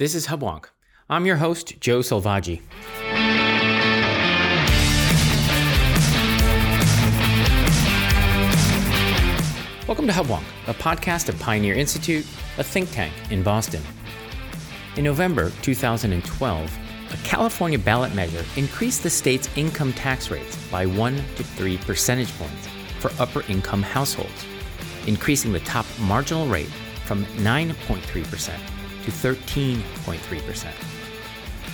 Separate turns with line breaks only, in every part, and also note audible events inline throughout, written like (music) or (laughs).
This is Hubwonk. I'm your host, Joe Selvaggi. Welcome to Hubwonk, a podcast of Pioneer Institute, a think tank in Boston. In November 2012, a California ballot measure increased the state's income tax rates by 1 to 3 percentage points for upper income households, increasing the top marginal rate from 9.3% to 13.3%.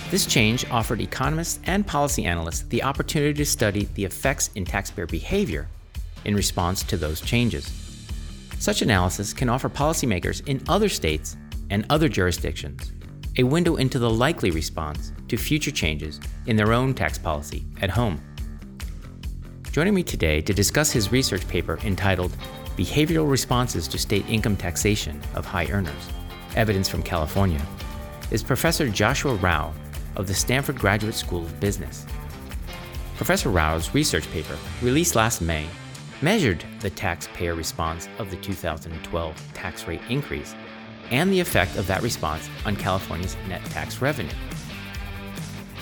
This change offered economists and policy analysts the opportunity to study the effects in taxpayer behavior in response to those changes. Such analysis can offer policymakers in other states and other jurisdictions a window into the likely response to future changes in their own tax policy at home. Joining me today to discuss his research paper entitled Behavioral Responses to State Income Taxation of High Earners Evidence from California, is Professor Joshua Rauh of the Stanford Graduate School of Business. Professor Rauh's research paper, released last May, measured the taxpayer response of the 2012 tax rate increase and the effect of that response on California's net tax revenue.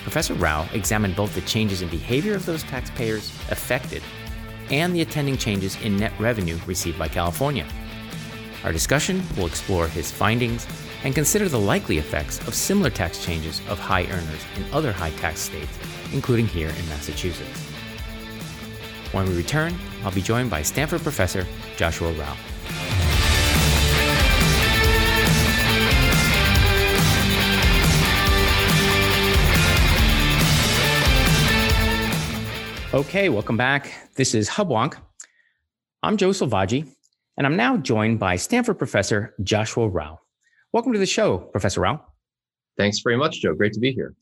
Professor Rauh examined both the changes in behavior of those taxpayers affected and the attending changes in net revenue received by California. Our discussion will explore his findings and consider the likely effects of similar tax changes of high earners in other high tax states, including here in Massachusetts. When we return, I'll be joined by Stanford professor Joshua Rauh. Okay, welcome back. This is Hubwonk. I'm Joe Selvaggi, and I'm now joined by Stanford professor Joshua Rauh. Welcome to the show, Professor Rauh.
Thanks very much, Joe. Great to be here.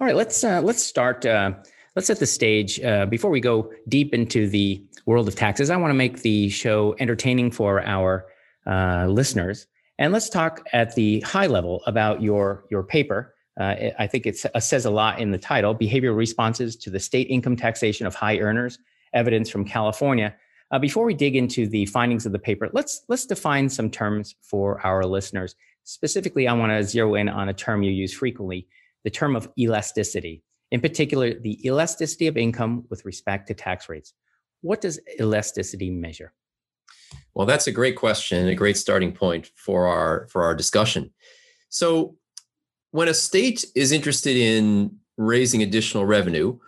All right, let's uh, let's start. Uh, let's set the stage uh, before we go deep into the world of taxes. I want to make the show entertaining for our uh, listeners, and let's talk at the high level about your your paper. Uh, I think it says a lot in the title: behavioral responses to the state income taxation of high earners. Evidence from California. Uh, before we dig into the findings of the paper, let's let's define some terms for our listeners. Specifically, I want to zero in on a term you use frequently: the term of elasticity. In particular, the elasticity of income with respect to tax rates. What does elasticity measure?
Well, that's a great question and a great starting point for our for our discussion. So, when a state is interested in raising additional revenue,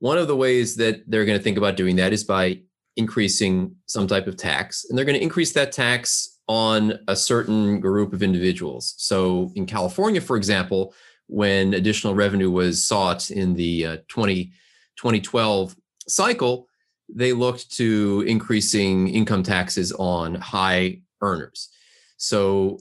one of the ways that they're going to think about doing that is by increasing some type of tax, and they're going to increase that tax on a certain group of individuals. So, in California, for example, when additional revenue was sought in the uh, 20, 2012 cycle, they looked to increasing income taxes on high earners. So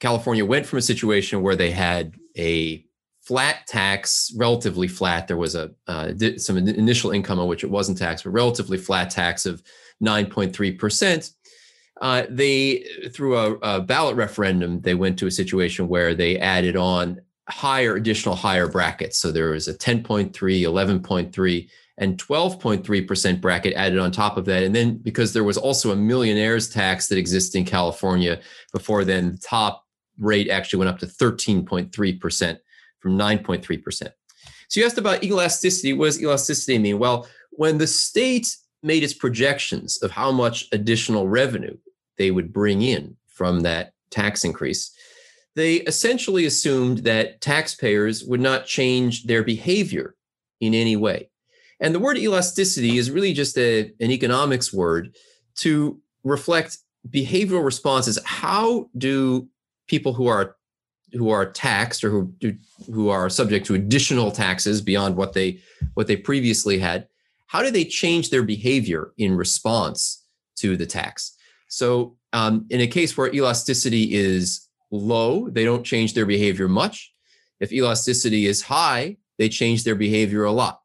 California went from a situation where they had a flat tax, relatively flat. There was a uh, some initial income on which it wasn't taxed, but relatively flat tax of 9.3 percent. Uh, they through a, a, ballot referendum, they went to a situation where they added on higher additional higher brackets. So there was a 10.3, 11.3, and 12.3 percent bracket added on top of that. And then because there was also a millionaires tax that existed in California before then, the top rate actually went up to 13.3% from 9.3%. So you asked about elasticity. What does elasticity mean? Well, when the state made its projections of how much additional revenue they would bring in from that tax increase, they essentially assumed that taxpayers would not change their behavior in any way. And the word elasticity is really just a, an economics word to reflect behavioral responses. How do people who are who are taxed or who who are subject to additional taxes beyond what they what they previously had how do they change their behavior in response to the tax? So um, in a case where elasticity is low they don't change their behavior much. If elasticity is high they change their behavior a lot.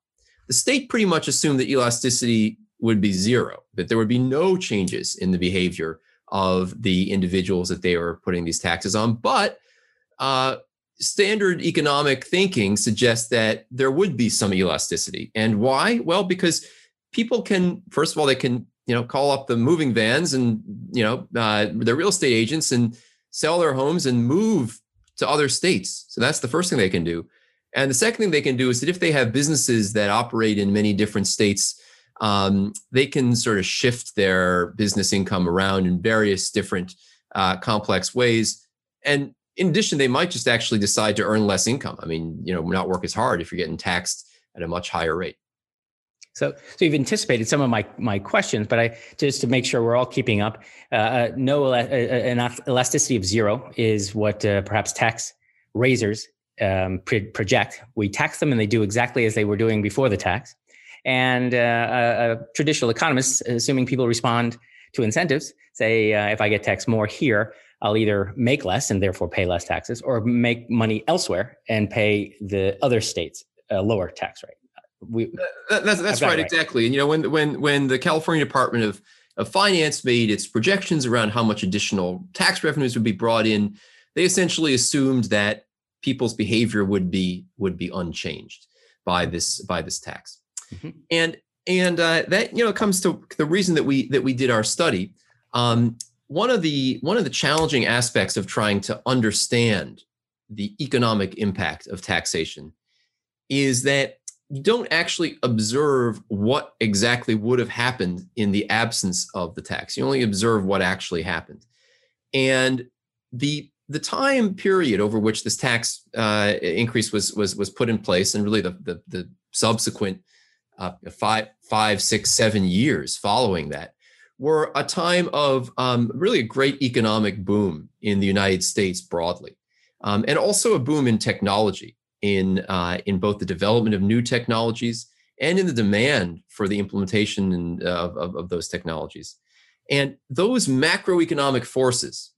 The state pretty much assumed that elasticity would be zero that there would be no changes in the behavior of the individuals that they were putting these taxes on. But uh, standard economic thinking suggests that there would be some elasticity. And why? Well, because people can, first of all, they can, you know, call up the moving vans and, you know, uh, their real estate agents and sell their homes and move to other states. So that's the first thing they can do. And the second thing they can do is that if they have businesses that operate in many different states, um, they can sort of shift their business income around in various different uh, complex ways. And in addition, they might just actually decide to earn less income. I mean, you know, not work as hard if you're getting taxed at a much higher rate.
So, so you've anticipated some of my my questions, but I just to make sure we're all keeping up. Uh, uh no, an elasticity of zero is what uh, perhaps tax raisers um, pre- project. We tax them, and they do exactly as they were doing before the tax. And uh, traditional economists, assuming people respond to incentives, say uh, if I get taxed more here, I'll either make less and therefore pay less taxes, or make money elsewhere and pay the other states a lower tax rate.
We, that's that's right, right, exactly. And you know, when when when the California Department of of Finance made its projections around how much additional tax revenues would be brought in, they essentially assumed that people's behavior would be would be unchanged by this by this tax. Mm-hmm. And and uh, that you know comes to the reason that we that we did our study. Um, one of the one of the challenging aspects of trying to understand the economic impact of taxation is that you don't actually observe what exactly would have happened in the absence of the tax. You only observe what actually happened. And the the time period over which this tax uh, increase was was was put in place, and really the the, the subsequent uh, five five six seven years following that, were a time of um, really a great economic boom in the United States broadly, um, and also a boom in technology, in uh, in both the development of new technologies and in the demand for the implementation of, of, those technologies. And those macroeconomic forces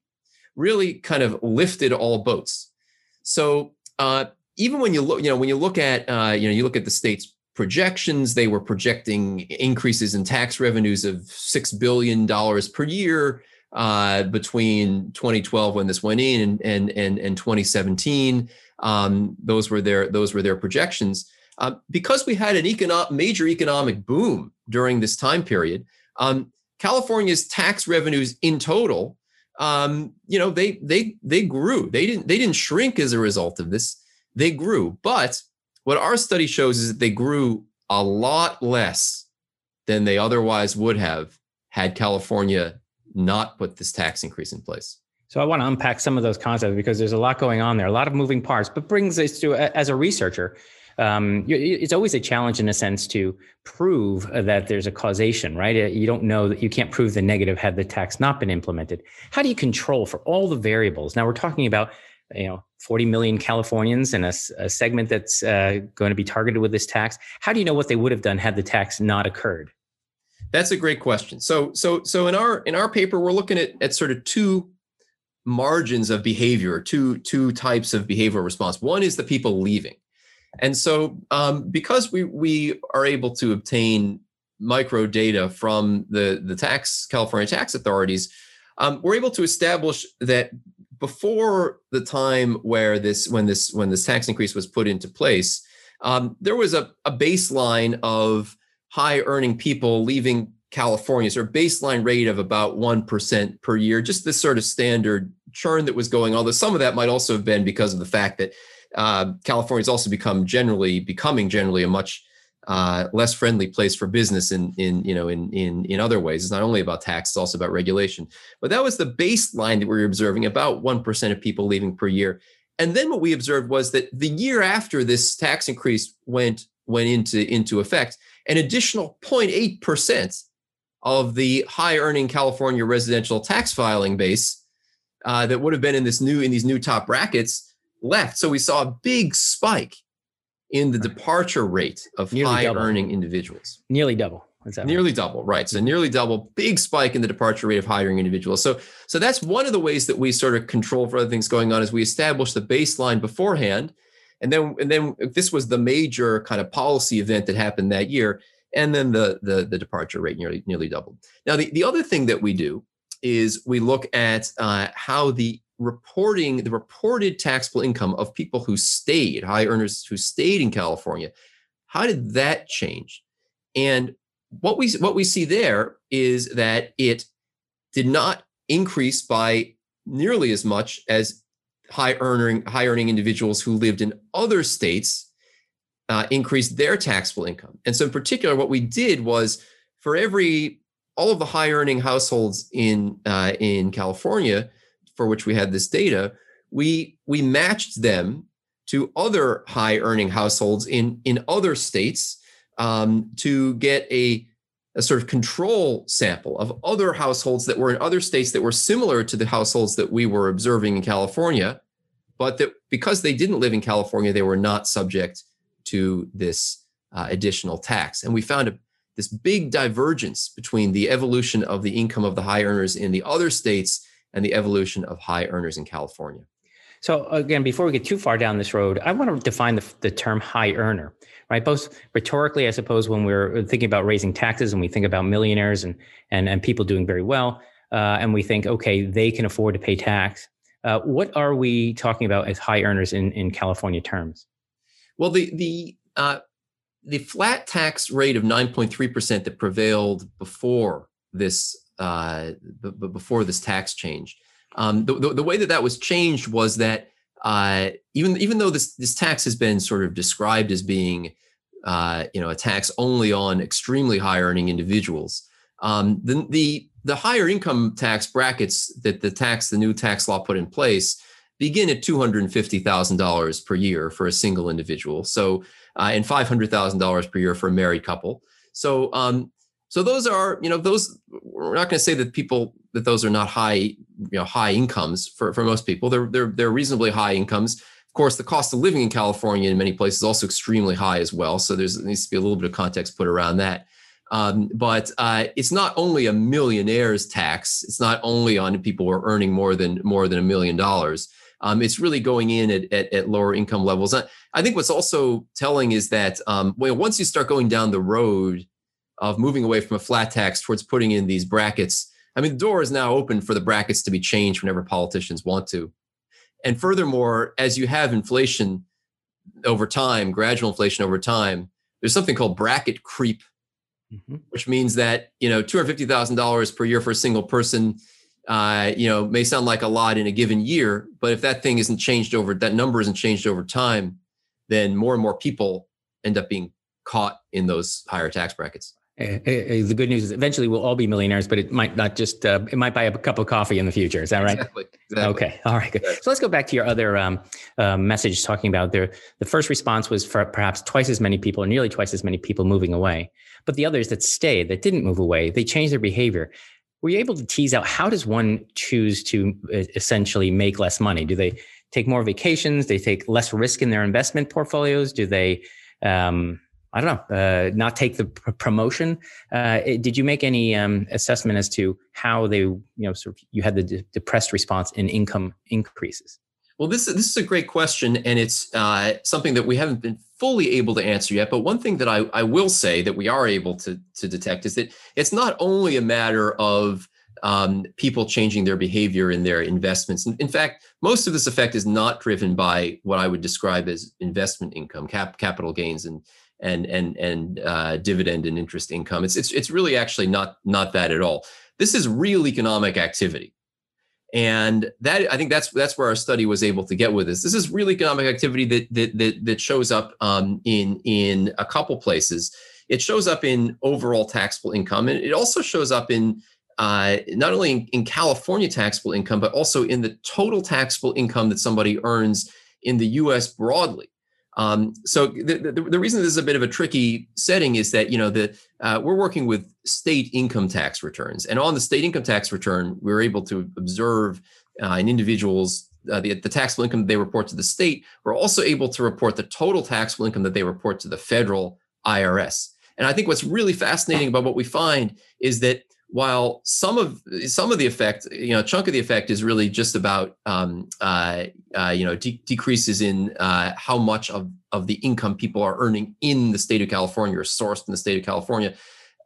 really kind of lifted all boats. So uh, even when you look, you know, when you look at, uh, you know, you look at the state's projections. They were projecting increases in tax revenues of $6 billion per year uh, between 2012 when this went in and, and, and, and 2017. Um, those were their those were their projections. Uh, because we had an economic major economic boom during this time period, um, California's tax revenues in total, um, you know, they they they grew. They didn't they didn't shrink as a result of this. They grew, but what our study shows is that they grew a lot less than they otherwise would have had California not put this tax increase in place.
So I want to unpack some of those concepts because there's a lot going on there, a lot of moving parts. But brings us to as a researcher, um, it's always a challenge in a sense to prove that there's a causation, right? Uh, you don't know that you can't prove the negative had the tax not been implemented. How do you control for all the variables? Now we're talking about you know 40 million Californians and a, a segment that's uh, going to be targeted with this tax. How do you know what they would have done had the tax not occurred?
That's a great question. So so so in our in our paper we're looking at at sort of two margins of behavior, two two types of behavioral response. One is the people leaving. And so um, because we we are able to obtain micro data from the the tax California tax authorities, um, we're able to establish that before the time where this when this when this tax increase was put into place, um, there was a, a baseline of high earning people leaving California, so a baseline rate of about one percent per year, just this sort of standard churn that was going. Although some of that might also have been because of the fact that uh, California has also become generally becoming generally a much uh, less friendly place for business in in you know in in in other ways. It's not only about tax; it's also about regulation. But that was the baseline that we were observing: about one percent of people leaving per year. And then what we observed was that the year after this tax increase went went into into effect, an additional 0.8 percent of the high earning California residential tax filing base uh, that would have been in this new in these new top brackets left. So we saw a big spike in the departure rate of nearly high double. earning individuals.
Nearly double.
Nearly double, right? So nearly double, big spike in the departure rate of high earning individuals. So, so that's one of the ways that we sort of control for other things going on is we establish the baseline beforehand, and then and then this was the major kind of policy event that happened that year, and then the the, the departure rate nearly nearly doubled. Now, the, the other thing that we do is we look at uh, how the reporting the reported taxable income of people who stayed, high earners who stayed in California. How did that change? And what we what we see there is that it did not increase by nearly as much as high earning high earning individuals who lived in other states uh, increased their taxable income. And so, in particular, what we did was for every all of the high earning households in uh, in California, for which we had this data, we we matched them to other high earning households in in other states um, to get a a sort of control sample of other households that were in other states that were similar to the households that we were observing in California, but that because they didn't live in California, they were not subject to this uh, additional tax. And we found a, this big divergence between the evolution of the income of the high earners in the other states and the evolution of high earners in California.
So again, before we get too far down this road, I want to define the, the term high earner, right? Both rhetorically, I suppose, when we're thinking about raising taxes and we think about millionaires and and, and people doing very well, uh, and we think, okay, they can afford to pay tax. Uh, what are we talking about as high earners in, in California terms?
Well, the the uh, the flat tax rate of 9.3% that prevailed before this uh, b- before this tax change. Um, the, the, the, way that that was changed was that uh, even even though this this tax has been sort of described as being uh, you know a tax only on extremely high earning individuals, um, the, the the higher income tax brackets that the tax the new tax law put in place begin at $250,000 per year for a single individual. So, uh, and $500,000 per year for a married couple. So, um, so those are, you know, those, we're not going to say that people, that those are not high, you know, high incomes for, for most people. They're, they're, they're reasonably high incomes. Of course, the cost of living in California in many places is also extremely high as well. So there's, there needs to be a little bit of context put around that. Um, but uh, it's not only a millionaire's tax. It's not only on people who are earning more than more than a million dollars. Um, it's really going in at, at, at, lower income levels. I think what's also telling is that um, well, once you start going down the road of moving away from a flat tax towards putting in these brackets, I mean, the door is now open for the brackets to be changed whenever politicians want to. And furthermore, as you have inflation over time, gradual inflation over time, there's something called bracket creep, mm-hmm. which means that you know $250,000 per year for a single person uh, you know, may sound like a lot in a given year, but if that thing isn't changed over, that number isn't changed over time, then more and more people end up being caught in those higher tax brackets.
Uh, the good news is eventually we'll all be millionaires, but it might not just, uh, it might buy a cup of coffee in the future. Is that right?
Exactly. exactly.
Okay. All right. Good. Exactly. So let's go back to your other um, uh, message talking about the, the first response was for perhaps twice as many people or nearly twice as many people moving away. But the others that stayed, that didn't move away, they changed their behavior were you able to tease out how does one choose to uh, essentially make less money? Do they take more vacations? Do they take less risk in their investment portfolios? Do they, um, I don't know, uh, not take the pr- promotion? Uh, did you make any um, assessment as to how they, you know, sort of you had the de- depressed response in income increases?
Well, this this is a great question, and it's uh, something that we haven't been fully able to answer yet. But one thing that I, I will say that we are able to to detect is that it's not only a matter of um, people changing their behavior in their investments. In, in, fact, most of this effect is not driven by what I would describe as investment income, cap, capital gains, and and and and uh, dividend and interest income. It's it's it's really actually not not that at all. This is real economic activity and that I think that's that's where our study was able to get with this. This is real economic activity that that that, that shows up um, in in a couple places. It shows up in overall taxable income, and it also shows up in uh, not only in, in California taxable income, but also in the total taxable income that somebody earns in the U.S. broadly. Um, so the, the, the, reason this is a bit of a tricky setting is that you know that uh, we're working with state income tax returns, and on the state income tax return, we're able to observe uh, in individuals uh, the, the taxable income they report to the state. We're also able to report the total taxable income that they report to the federal IRS. And I think what's really fascinating about what we find is that while some of some of the effect, you know, chunk of the effect is really just about um, uh, uh, you know de- decreases in uh, how much of of the income people are earning in the state of California or sourced in the state of California.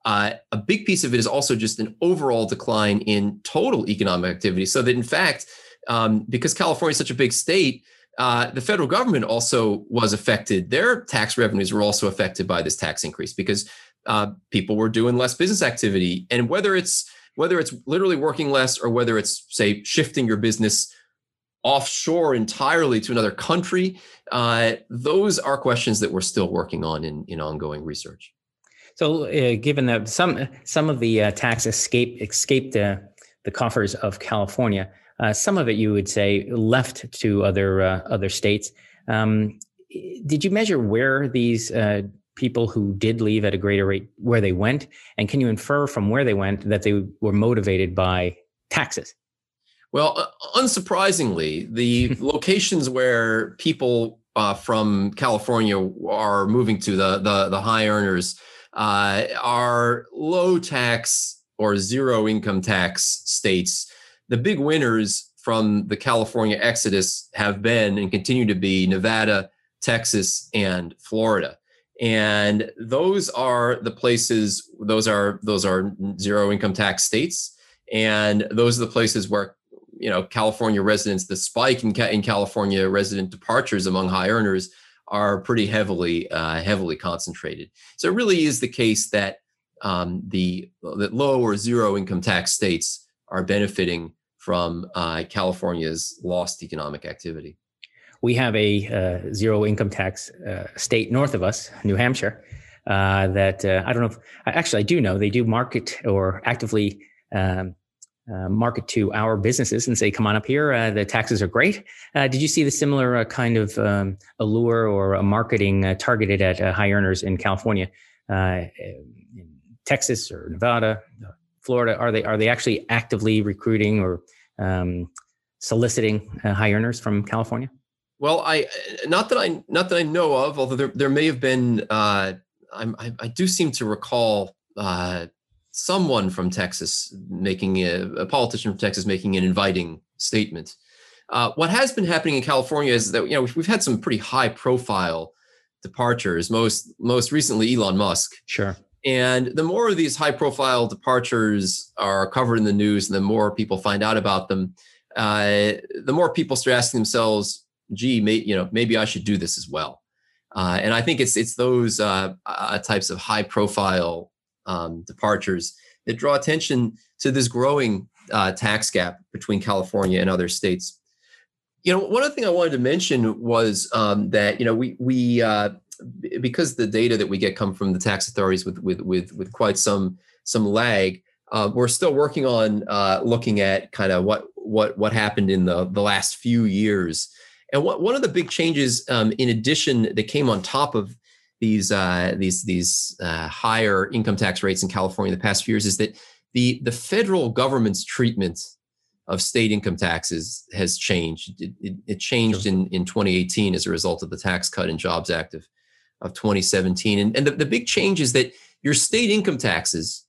Uh, a big piece of it is also just an overall decline in total economic activity. So that in fact, um, because California is such a big state, uh, the federal government also was affected. Their tax revenues were also affected by this tax increase because uh, people were doing less business activity. And whether it's whether it's literally working less or whether it's say shifting your business offshore entirely to another country? Uh, those are questions that we're still working on in, in ongoing research.
So, uh, given that some some of the uh, tax escape escaped the coffers of California, uh, some of it you would say left to other uh, other states. Um, did you measure where these uh, people who did leave at a greater rate where they went, and can you infer from where they went that they were motivated by taxes?
Well, unsurprisingly, the (laughs) locations where people uh, from California are moving to the the, the high earners uh, are low tax or zero income tax states. The big winners from the California exodus have been and continue to be Nevada, Texas, and Florida. And those are the places, those are those are zero income tax states. And those are the places where you know California residents, the spike in, in California resident departures among high earners are pretty heavily uh, heavily concentrated. So it really is the case that um, the that low or zero income tax states are benefiting from uh, California's lost economic activity.
We have a uh, zero income tax uh, state north of us, New Hampshire. Uh, that I don't know if actually I do know they do market or actively um, uh, market to our businesses and say, come on up here. Uh, the taxes are great. Uh, did you see the similar kind of um, allure or a marketing targeted at high earners in California, in Texas or Nevada, Florida? Are they are they actually actively recruiting or um, soliciting high earners from California?
Well, I not that I not that I know of, although there there may have been. I, I do seem to recall someone from Texas making a, a, politician from Texas making an inviting statement. Uh, what has been happening in California is that you know we've, we've, had some pretty high profile departures. Most most recently, Elon Musk.
Sure.
And the more of these high profile departures are covered in the news, and the more people find out about them, uh, the more people start asking themselves, "Gee, may, you know, maybe I should do this as well." Uh, and I think it's it's those uh, uh, types of high profile um, departures that draw attention to this growing uh, tax gap between California and other states. You know, one other thing I wanted to mention was um, that you know we we uh, because the data that we get come from the tax authorities with with with with quite some some lag. Uh, we're still working on looking at kind of what what what happened in the the last few years. And what, one of the big changes, um, in addition, that came on top of these uh, these these uh, higher income tax rates in California in the past few years is that the the federal government's treatment of state income taxes has changed. It, it, it changed sure. in, in 2018 as a result of the Tax Cut and Jobs Act of, of 2017. And, and the, the big change is that your state income taxes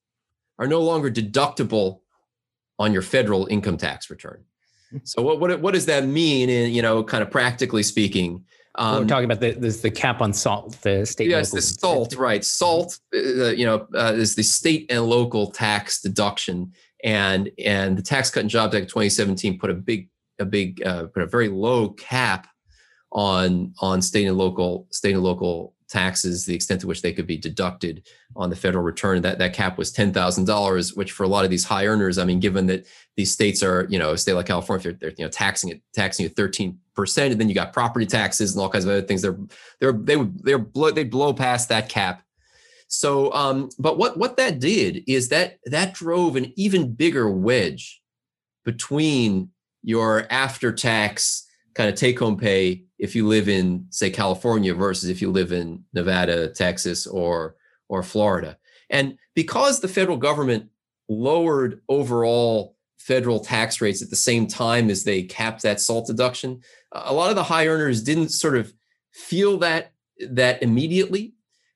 are no longer deductible on your federal income tax return. So what, what, what does that mean in, you know, kind of practically speaking?
Um, We're talking about the, the, the cap on salt, the state.
Yes, the salt, right? Salt, uh, you know, uh, is the state and local tax deduction, and and the Tax Cut and Jobs Act 2017 put a big a big uh, put a very low cap on on state and local state and local taxes, the extent to which they could be deducted on the federal return. That that cap was ten thousand dollars, which for a lot of these high earners, I mean, given that these states are, you know, a state like California, they're, they're you know taxing it taxing you thirteen percent, and then you got property taxes and all kinds of other things. They're they're they would they're blow they blow past that cap. So, um, but what what that did is that that drove an even bigger wedge between your after tax kind of take home pay if you live in say California versus if you live in Nevada, Texas or or Florida. And because the federal government lowered overall federal tax rates at the same time as they capped that salt deduction, a lot of the high earners didn't sort of feel that that immediately.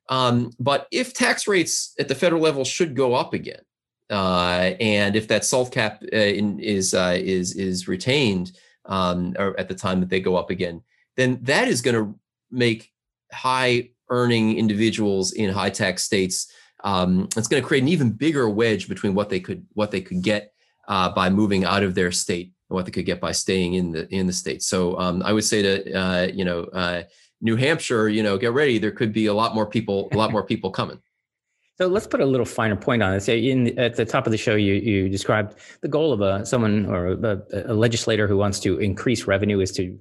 Um, but if tax rates at the federal level should go up again, uh, and if that salt cap uh, in, is uh, is is retained um, or at the time that they go up again, then that is going to make high earning individuals in high tax states. Um, it's going to create an even bigger wedge between what they could what they could get uh, by moving out of their state and what they could get by staying in the in the state. So um, I would say to uh, you know uh, New Hampshire, you know, get ready. There could be a lot more people, a lot more people coming.
So let's put a little finer point on this. In at the top of the show, you you described the goal of a someone or a, a legislator who wants to increase revenue is to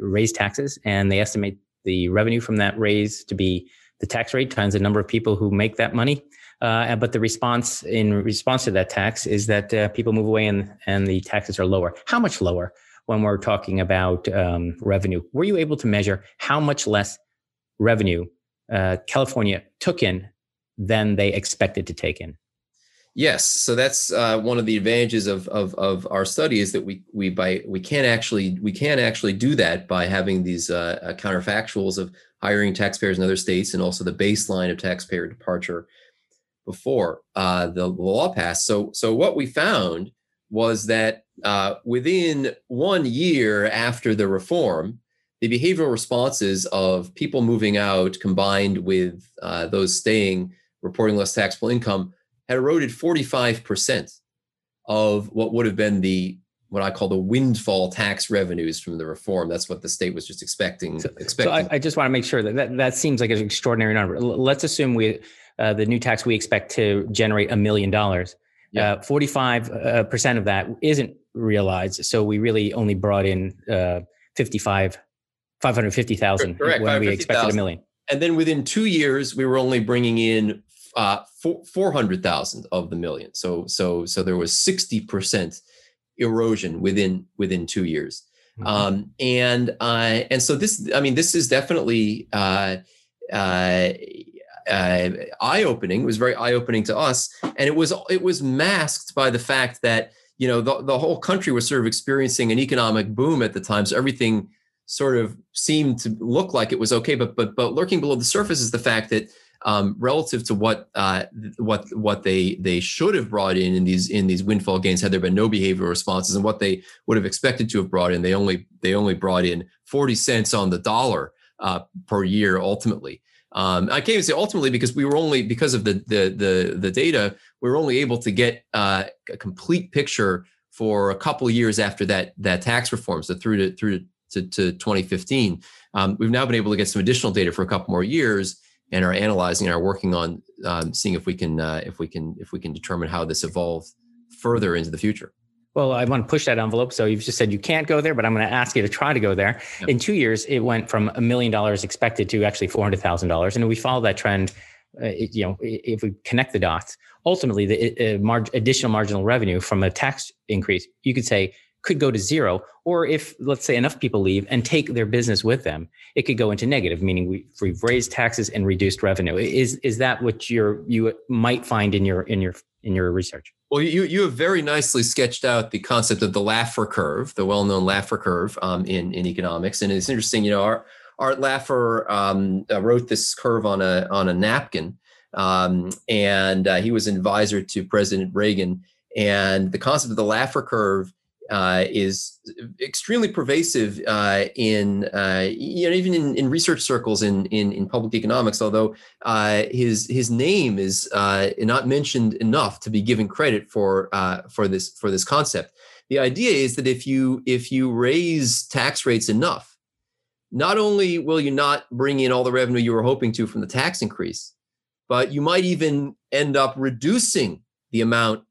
raise taxes, and they estimate the revenue from that raise to be the tax rate times the number of people who make that money. Uh, but the response in response to that tax is that uh, people move away and and the taxes are lower. How much lower when we're talking about um, revenue? Were you able to measure how much less revenue uh, California took in than they expected to take in.
Yes, so that's uh, one of the advantages of, of of our study is that we we by we can't actually we can't actually do that by having these uh, uh, counterfactuals of hiring taxpayers in other states and also the baseline of taxpayer departure before uh, the law passed. So so what we found was that uh, within one year after the reform, the behavioral responses of people moving out combined with uh, those staying reporting less taxable income had eroded 45% of what would have been the what I call the windfall tax revenues from the reform. That's what the state was just expecting.
So,
expecting.
so I, I, just want to make sure that, that that seems like an extraordinary number. Let's assume we uh, the new tax we expect to generate a million dollars. Uh, forty-five uh, percent of that isn't realized, so we really only brought in uh, fifty-five, five hundred fifty thousand when we expected 000. a million.
And then within two years, we were only bringing in uh, 400,000 of the million. So, so, so there was 60% erosion within, within two years. Mm-hmm. Um, and, uh, and so this, I mean, this is definitely, uh, uh, uh, eye-opening. It was very eye-opening to us, and it was it was masked by the fact that you know the, the whole country was sort of experiencing an economic boom at the time, so everything sort of seemed to look like it was okay. But but but lurking below the surface is the fact that um, relative to what uh, what what they they should have brought in in these in these windfall gains had there been no behavioral responses and what they would have expected to have brought in they only they only brought in 40 cents on the dollar uh, per year ultimately. Um, I can't even say ultimately because we were only because of the the the, the data we were only able to get uh, a complete picture for a couple years after that that tax reform so through to through to, to 2015 um, we've now been able to get some additional data for a couple more years and are analyzing and are working on um, seeing if we can uh, if we can if we can determine how this evolves further into the future.
Well, I want to push that envelope. So you've just said you can't go there, but I'm going to ask you to try to go there. Yep. In two years, it went from a million dollars expected to actually four hundred thousand dollars, and we follow that trend. Uh, it, you know, if we connect the dots, ultimately the uh, mar- additional marginal revenue from a tax increase, you could say could go to zero. Or if, let's say, enough people leave and take their business with them, it could go into negative, meaning we, we've raised taxes and reduced revenue. Is is that what you're you might find in your in your in your research?
Well, you you have very nicely sketched out the concept of the Laffer curve, the well-known Laffer curve um, in in economics, and it's interesting. You know, Art, Art Laffer um, uh, wrote this curve on a on a napkin, um, and uh, he was an advisor to President Reagan. And the concept of the Laffer curve uh, is extremely pervasive uh, in uh, you know even in, in research circles in, in, in public economics. Although uh, his his name is uh, not mentioned enough to be given credit for uh, for this for this concept. The idea is that if you if you raise tax rates enough, not only will you not bring in all the revenue you were hoping to from the tax increase, but you might even end up reducing the amount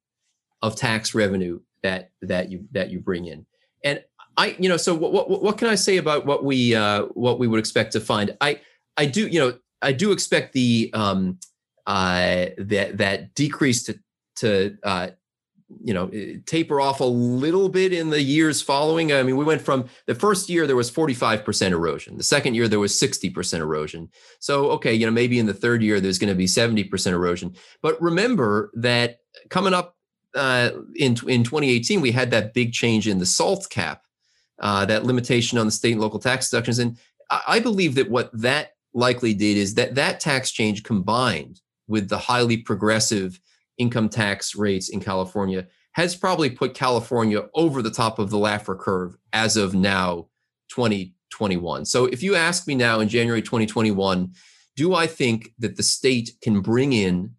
of tax revenue that that you that you bring in. And I, you know, so what what, what can I say about what we uh, what we would expect to find? I I do, you know, I do expect the um, uh, that that decrease to to uh, you know taper off a little bit in the years following i mean we went from the first year there was 45% erosion the second year there was 60% erosion so okay you know maybe in the third year there's going to be 70% erosion but remember that coming up uh, in in 2018 we had that big change in the SALT cap, uh, that limitation on the state and local tax deductions, and I, I believe that what that likely did is that that tax change combined with the highly progressive income tax rates in California has probably put California over the top of the Laffer curve as of now 2021. So if you ask me now in January 2021, do I think that the state can bring in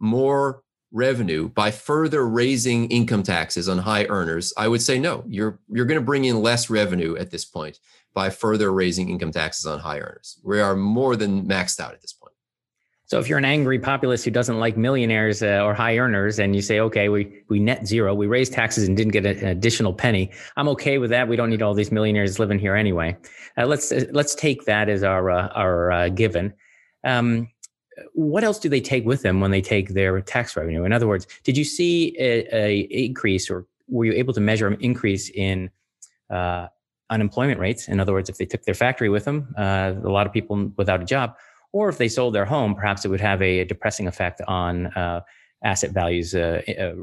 more revenue by further raising income taxes on high earners, I would say no. You're you're going to bring in less revenue at this point by further raising income taxes on high earners. We are more than maxed out at this point.
So if you're an angry populist who doesn't like millionaires uh, or high earners, and you say, okay, we we net zero, we raised taxes and didn't get an additional penny, I'm okay with that. We don't need all these millionaires living here anyway. Uh, let's uh, let's take that as our uh, our uh, given. Um, what else do they take with them when they take their tax revenue? In other words, did you see a, a increase, or were you able to measure an increase in uh, unemployment rates? In other words, if they took their factory with them, a lot of people without a job or if they sold their home, perhaps it would have a, depressing effect on uh, asset values, uh, uh,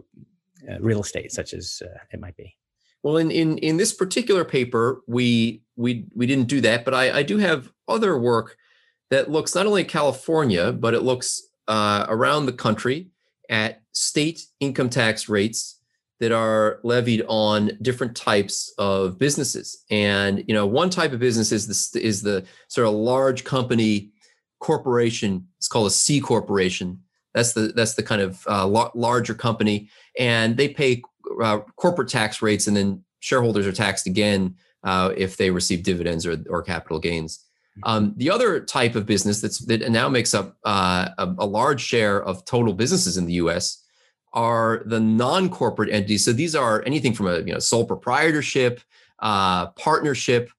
uh real estate, such as uh, it might be.
Well, in, in in this particular paper, we we we didn't do that, but I, I do have other work that looks not only California, but it looks uh, around the country at state income tax rates that are levied on different types of businesses. And you know, one type of business is the is the sort of large company corporation. It's called a C corporation. That's the that's the kind of uh, larger company, and they pay uh, corporate tax rates, and then shareholders are taxed again uh, if they receive dividends or, or capital gains. Mm-hmm. Um, the other type of business that's that now makes up uh, a, a, large share of total businesses in the U.S. are the non-corporate entities. So these are anything from a you know sole proprietorship, uh, partnership,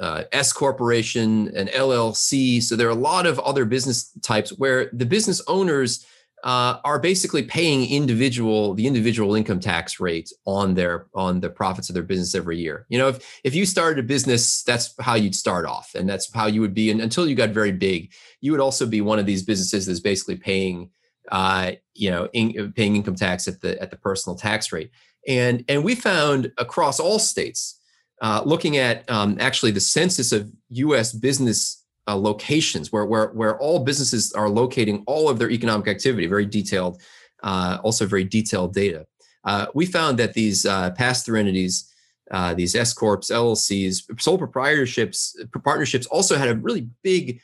uh, S corporation, an LLC. So there are a lot of other business types where the business owners uh, are basically paying individual the individual income tax rate on their on the profits of their business every year. You know, if if you started a business, that's how you'd start off, and that's how you would be. And until you got very big, you would also be one of these businesses that's basically paying, uh, you know, in, paying income tax at the at the personal tax rate. And and we found across all states uh, looking at um, actually the census of U.S. business uh, locations, where, where where all businesses are locating all of their economic activity, very detailed, uh, also very detailed data. Uh, we found that these uh, pass-through entities, uh, these S corps, LLCs, sole proprietorships, partnerships, also had a really big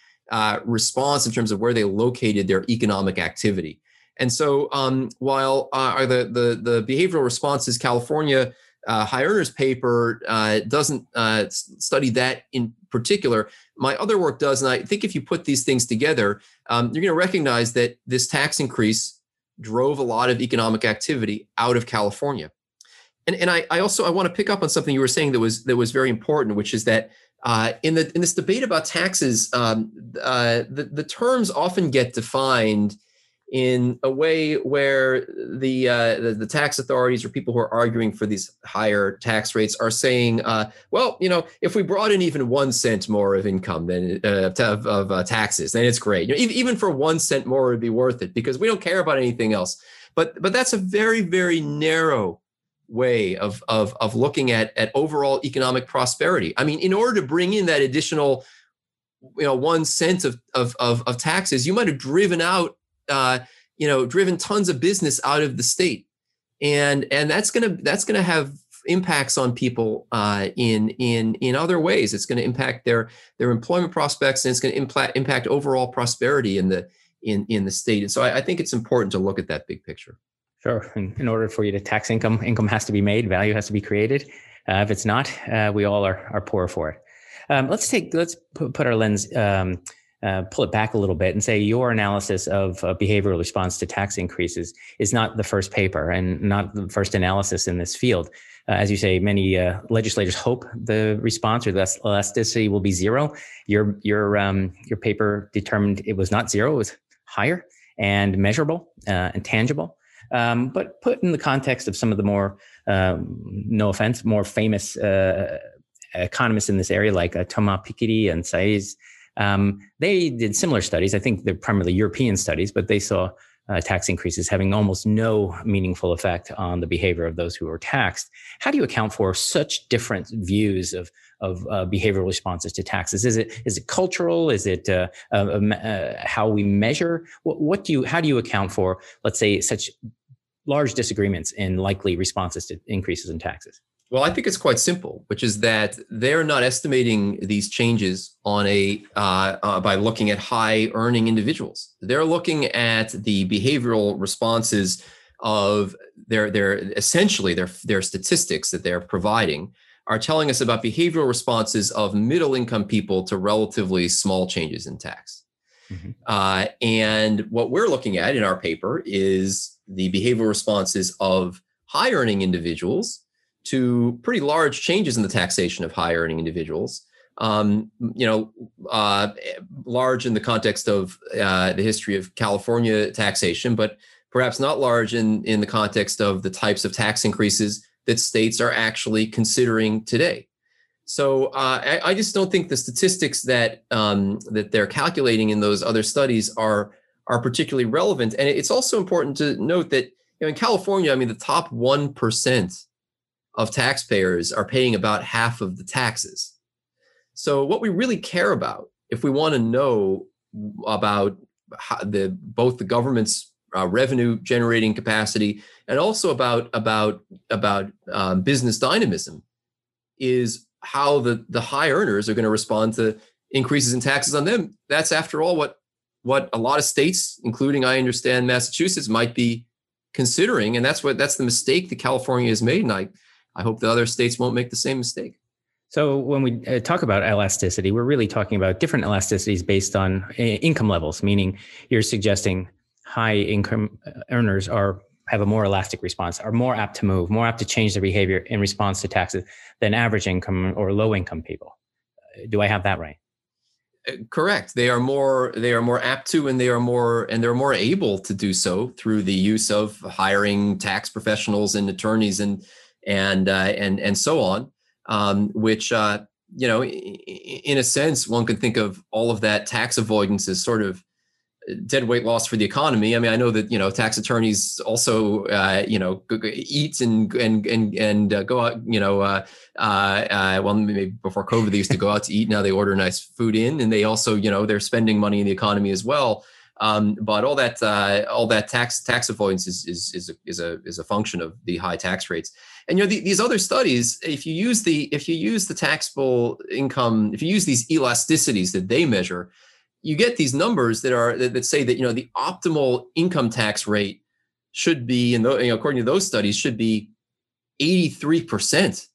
response in terms of where they located their economic activity. And so, um, while the the the behavioral responses, California uh, high earners paper uh, doesn't uh, study that in particular. My other work does, and I think if you put these things together, um, you're going to recognize that this tax increase drove a lot of economic activity out of California. And, and I, I also I want to pick up on something you were saying that was that was very important, which is that uh, in the in this debate about taxes, um, uh, the the terms often get defined in a way where the, uh, the, the tax authorities or people who are arguing for these higher tax rates are saying, uh, well, you know, if we brought in even one cent more of income than uh, of, of uh, taxes, then it's great. You know, even for one cent more, it would be worth it because we don't care about anything else. But but that's a very very narrow way of of of looking at at overall economic prosperity. I mean, in order to bring in that additional you know one cent of of of, of taxes, you might have driven out uh, you know driven tons of business out of the state. And and that's gonna that's gonna have impacts on people uh, in in in other ways. It's going to impact their their employment prospects and it's going to impact impact overall prosperity in the in in the state. And so I, I think it's important to look at that big picture.
Sure. In, order for you to tax income income has to be made value has to be created. Uh, if it's not uh, we all are are poor for it. Um, let's take let's put, put our lens um, uh, pull it back a little bit and say your analysis of uh, behavioral response to tax increases is not the first paper and not the first analysis in this field. Uh, as you say, many uh, legislators hope the response or the elasticity will be zero. Your your um, your paper determined it was not zero; it was higher and measurable uh, and tangible. Um, but put in the context of some of the more, um, no offense, more famous economists in this area, like Thomas Piketty and Saez um, they did similar studies. I think they're primarily European studies, but they saw uh, tax increases having almost no meaningful effect on the behavior of those who were taxed. How do you account for such different views of of uh, behavioral responses to taxes? Is it is it cultural? Is it uh, uh how we measure? What, what, do you how do you account for? Let's say such large disagreements in likely responses to increases in taxes.
Well, I think it's quite simple, which is that they're not estimating these changes on a uh, uh, by looking at high earning individuals. They're looking at the behavioral responses of their their essentially their their statistics that they're providing are telling us about behavioral responses of middle income people to relatively small changes in tax. Mm-hmm. Uh, and what we're looking at in our paper is the behavioral responses of high earning individuals to pretty large changes in the taxation of high earning individuals. Um, you know, uh, large in the context of uh, the history of California taxation, but perhaps not large in, in the context of the types of tax increases that states are actually considering today. So uh, I, I, just don't think the statistics that um, that they're calculating in those other studies are are particularly relevant. And it's also important to note that you know, in California, I mean, the top one percent of taxpayers are paying about half of the taxes. So what we really care about, if we want to know about the both the government's uh, revenue generating capacity and also about about about um, business dynamism, is how the the high earners are going to respond to increases in taxes on them. That's after all what what a lot of states, including I understand Massachusetts, might be considering, and that's what that's the mistake that California has made. And I I hope the other states won't make the same mistake.
So when we uh, talk about elasticity, we're really talking about different elasticities based on uh, income levels. Meaning, you're suggesting high income uh, earners are have a more elastic response, are more apt to move, more apt to change their behavior in response to taxes than average income or low income people. Do I have that right?
Correct. They are more they are more apt to and they are more and they're more able to do so through the use of hiring tax professionals and attorneys and and uh, and and so on. Um, which uh, you know, in a sense, one could think of all of that tax avoidance as sort of dead weight loss for the economy. I mean, I know that you know tax attorneys also uh, you know eat and and and and uh, go out. You know, uh, uh, uh, well, maybe before COVID, they used to go out to eat. Now they order nice food in, and they also you know they're spending money in the economy as well. Um, but all that uh, all that tax tax avoidance is is is a, is a is a function of the high tax rates. And you know the, these other studies, if you use the if you use the taxable income, if you use these elasticities that they measure, you get these numbers that are that, that say that you know the optimal income tax rate should be, and you know, according to those studies, should be 83 percent.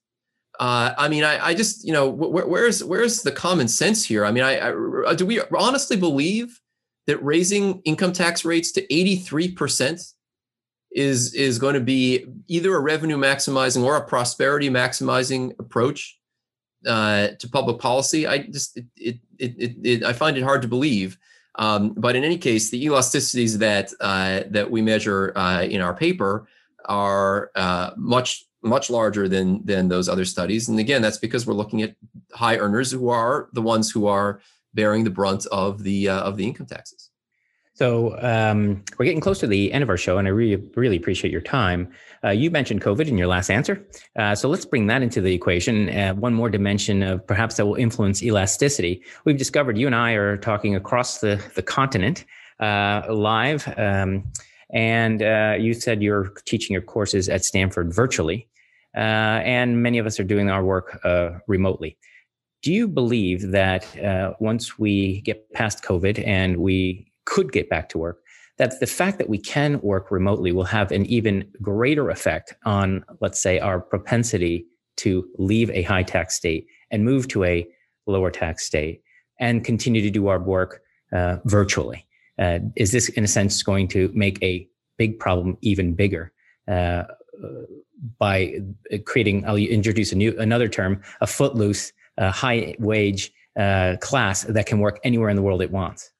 Uh, I mean, I, I just you know wh- where's where's the common sense here? I mean, I, I do we honestly believe that raising income tax rates to 83 percent is is going to be either a revenue maximizing or a prosperity maximizing approach uh, to public policy. I just it, it, it, it, I find it hard to believe. Um, but in any case, the elasticities that uh, that we measure uh, in our paper are uh, much much larger than than those other studies. And again, that's because we're looking at high earners who are the ones who are bearing the brunt of the uh, of the income taxes.
So um, we're getting close to the end of our show, and I really, really appreciate your time. Uh, you mentioned COVID in your last answer, uh, so let's bring that into the equation. Uh, one more dimension of perhaps that will influence elasticity. We've discovered you and I are talking across the the continent uh, live, um, and uh, you said you're teaching your courses at Stanford virtually, uh, and many of us are doing our work remotely. Do you believe that once we get past COVID and we could get back to work, that the fact that we can work remotely will have an even greater effect on, let's say, our propensity to leave a high tax state and move to a lower tax state and continue to do our work uh, virtually. Uh, is this, in a sense, going to make a big problem even bigger uh, by creating? I'll introduce a new another term: a footloose, high wage uh, class that can work anywhere in the world it wants.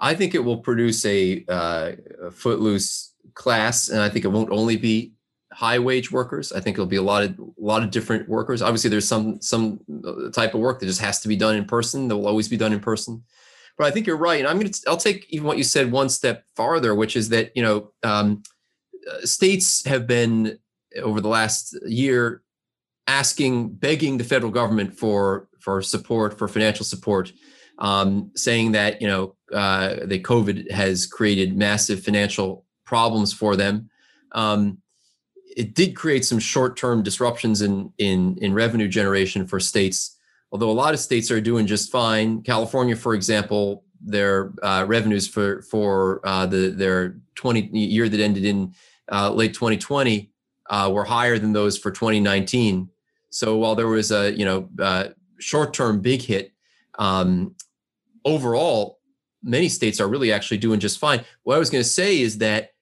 I think it will produce a, uh, a footloose class, and I think it won't only be high wage workers. I think it'll be a lot of a lot of different workers. Obviously, there's some some uh, type of work that just has to be done in person. That will always be done in person. But I think you're right, and I'm to I'll take even what you said one step farther, which is that you know um, uh, states have been over the last year asking, begging the federal government for for support for financial support um, saying that you know uh, the COVID has created massive financial problems for them. Um, it did create some short-term disruptions in in in revenue generation for states. Although a lot of states are doing just fine. California, for example, their uh, revenues for for uh, the their 20 year that ended in uh, late 2020 uh, were higher than those for 2019. So while there was a you know uh, short-term big hit, um, overall, many states are really actually doing just fine. What I was going to say is that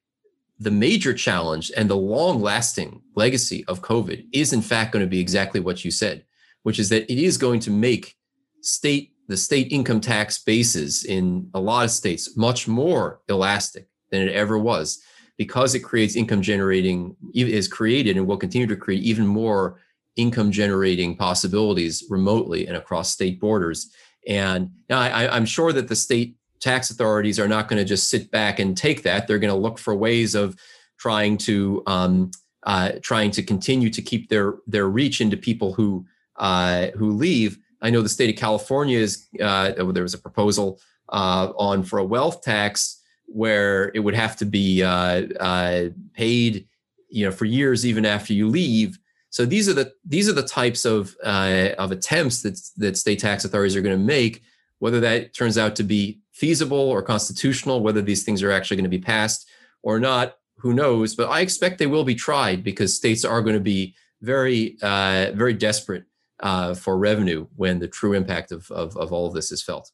the major challenge and the long lasting legacy of COVID is, in fact, going to be exactly what you said, which is that it is going to make state the state income tax bases in a lot of states much more elastic than it ever was because it creates income generating is created and will continue to create even more income generating possibilities remotely and across state borders and I, i'm sure that the state tax authorities are not going to just sit back and take that. They're going to look for ways of trying to um, uh, trying to continue to keep their their reach into people who uh, who leave. I know the state of California is uh, there was a proposal uh, on for a wealth tax where it would have to be uh, uh, paid, you know, for years even after you leave. So these are the these are the types of of attempts that that state tax authorities are going to make. Whether that turns out to be feasible or constitutional, whether these things are actually going to be passed or not, who knows? But I expect they will be tried because states are going to be very, uh, very desperate uh, for revenue when the true impact of, of, of all of this is felt.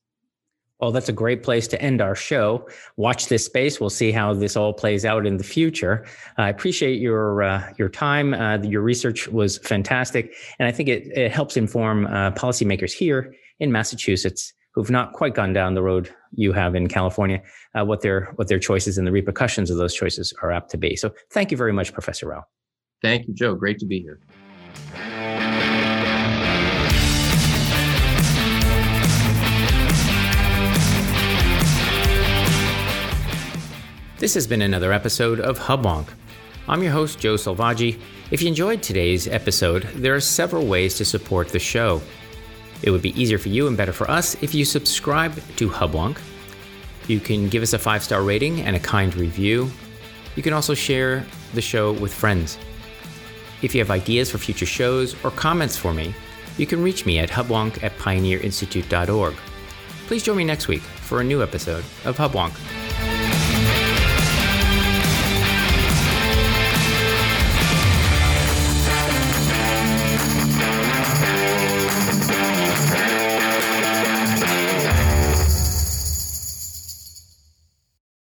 Well, that's a great place to end our show. Watch this space. We'll see how this all plays out in the future. I appreciate your uh, your time. Uh, your research was fantastic, and I think it, it helps inform uh, policymakers here in Massachusetts who've not quite gone down the road you have in California, uh, what their what their choices and the repercussions of those choices are apt to be. So, thank you very much, Professor Rauh.
Thank you, Joe. Great to be here.
This has been another episode of Hubwonk. I'm your host, Joe Selvaggi. If you enjoyed today's episode, there are several ways to support the show. It would be easier for you and better for us if you subscribe to Hubwonk. You can give us a five star rating and a kind review. You can also share the show with friends. If you have ideas for future shows or comments for me, you can reach me at hubwonk at pioneerinstitute.org. Please join me next week for a new episode of Hubwonk.